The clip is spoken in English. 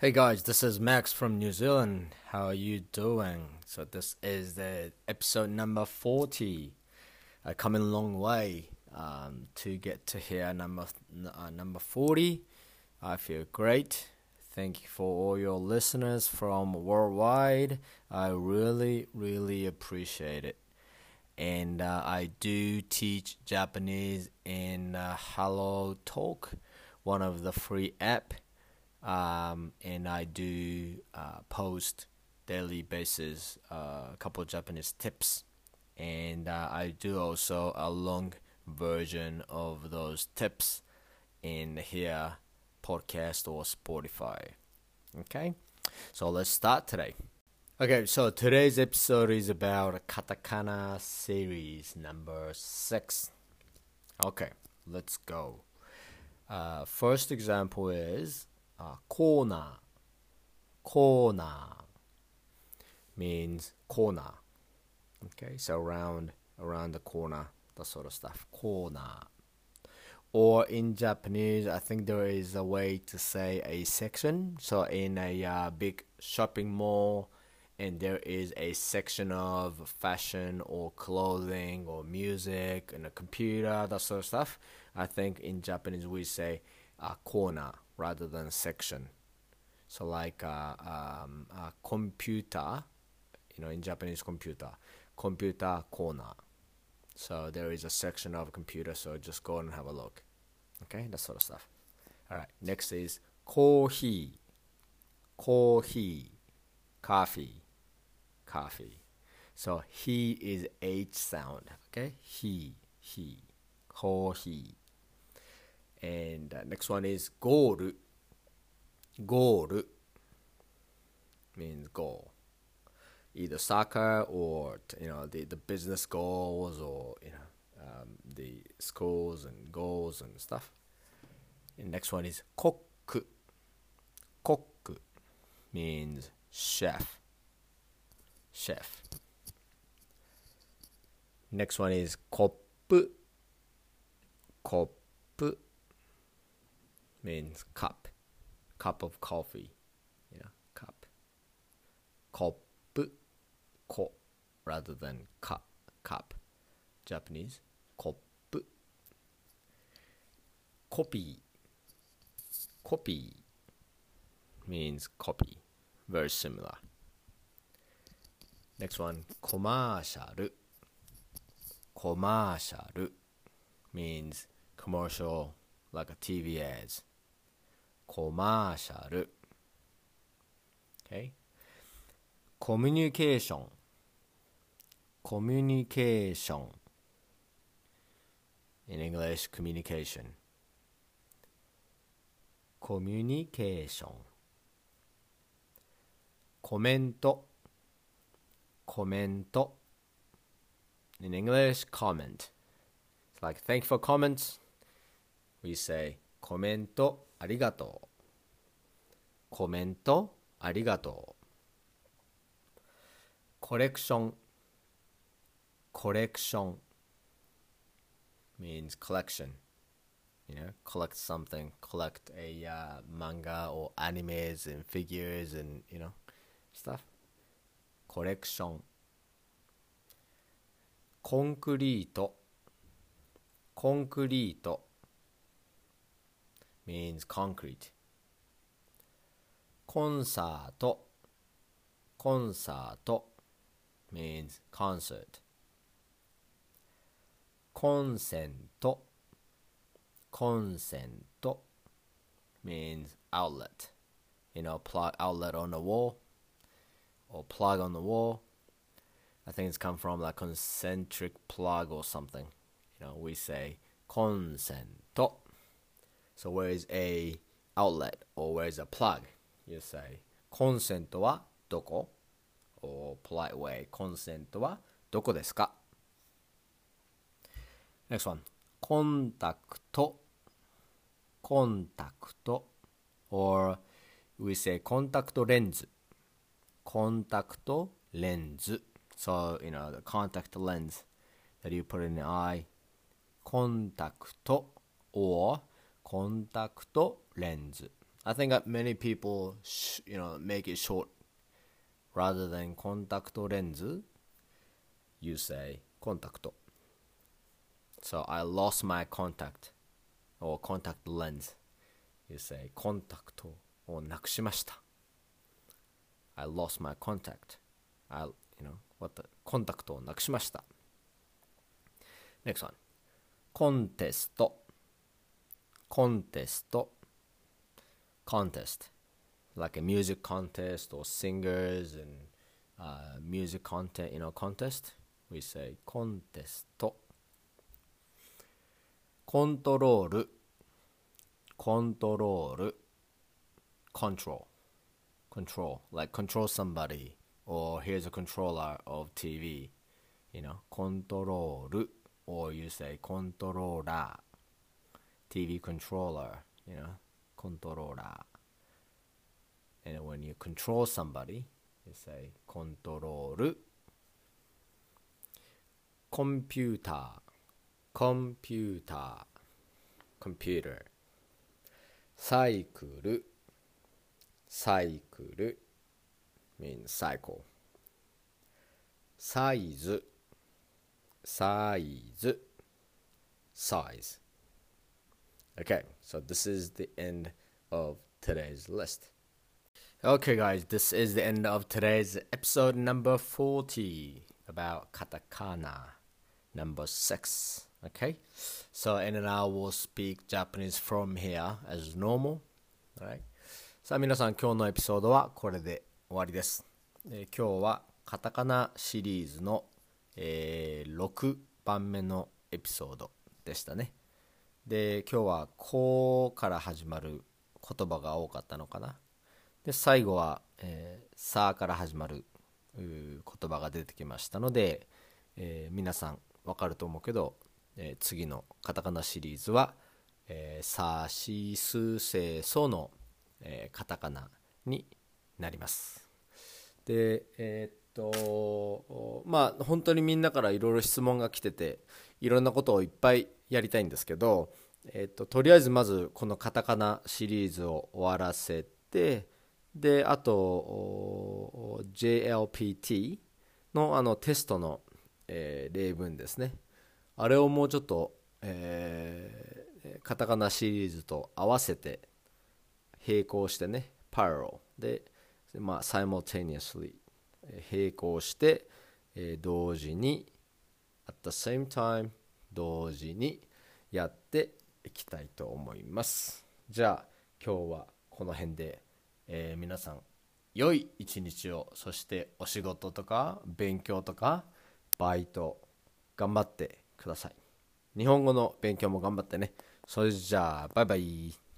Hey guys, this is Max from New Zealand. How are you doing? So this is the episode number 40. I come a long way um, to get to here number uh, number 40. I feel great. Thank you for all your listeners from worldwide. I really, really appreciate it. And uh, I do teach Japanese in uh, Hello Talk, one of the free app um, and I do uh, post daily basis uh, a couple Japanese tips, and uh, I do also a long version of those tips in here podcast or Spotify. Okay, so let's start today. Okay, so today's episode is about katakana series number six. Okay, let's go. Uh, first example is uh, corner. Corner means corner. Okay, so around around the corner, that sort of stuff. Corner. Or in Japanese, I think there is a way to say a section. So in a uh, big shopping mall, and there is a section of fashion or clothing or music and a computer, that sort of stuff. I think in Japanese we say a corner rather than section. So like a, um, a computer, you know, in Japanese computer, computer corner. So there is a section of computer, so just go and have a look. Okay, that sort of stuff. All right, next is coffee, coffee, coffee, coffee. So he is H sound. Okay, he, he, coffee. And uh, next one is goal. Goal means goal. Either soccer or you know the, the business goals or you know um, the schools and goals and stuff. And next one is koku. Koku means chef. Chef. Next one is koppu. Koppu means cup, cup of coffee, yeah, cup. Kopu, ko, rather than cup, cup. Japanese, kopu. Copy, copy means copy, very similar. Next one, commercial. Commercial means commercial like a TV ads. コマーシャル okay コミュニケーションコミュニケーション in English communication コミュニケーションコメントコメント in English comment it's like thank you for comments we say コメントありがとう。コメントありがとう。コレクションコレクション means collection. You know, collect something, collect a uh, manga or animes and figures and, you know, stuff. コレクションコンクリートコンクリート means concrete. コンサートコンサート means concert. コンセントコンセント means outlet. You know, plug outlet on the wall or plug on the wall. I think it's come from like concentric plug or something. You know, we say コンセント So where is a outlet or where is a plug? You say コンセントはどこ or polite way コンセントはどこですか Next one コンタクトコンタクト or we say コンタクトレンズコンタクトレンズ so you know the contact lens that you put in the eye コンタクト or コンタクトレンズ I think that many people, sh- you know, make it short rather than contact lens. You say contact. So I lost my contact or contact lens. You say コンタクトをなくしました。I lost my contact. I, you know, what the コンタクトをなくしました。Next one. コンテスト。 コンテスト。contest. Like a music contest or singers and uh, music content, you know, contest. We say コンテスト。コントロール。コントロール。control. Control. Like control somebody. Or here's a controller of TV. You know, コントロール。or you say controller, TV controller, you know, controller. And when you control somebody, you say control computer, computer, computer. サイクル、サイクル means cycle. サイズ size size Okay so this is the end of today's list okay guys this is the end of today's episode number 40 about katakana number 6 okay so and then i will speak japanese from here as normal right さあ皆さん今日のエピソードはこれで終わりです、えー、今日はカタカナシリーズのえー、6番目のエピソードでしたねで今日は「こう」から始まる言葉が多かったのかな。で最後は「えー、さ」から始まる言葉が出てきましたので、えー、皆さんわかると思うけど、えー、次のカタカナシリーズは「えー、さしすせそ」の、えー、カタカナになります。でえー、とまあ本当にみんなからいろいろ質問が来てていろんなことをいっぱいやりたいんですけど、えっと、とりあえずまずこのカタカナシリーズを終わらせてであと JLPT のあのテストの、えー、例文ですね。あれをもうちょっと、えー、カタカナシリーズと合わせて並行してね parallel で、まあ、simultaneously 並行して、えー、同時に at the same time 同時にやっていきたいと思います。じゃあ今日はこの辺で、えー、皆さん良い一日をそしてお仕事とか勉強とかバイト頑張ってください。日本語の勉強も頑張ってね。それじゃあバイバイ。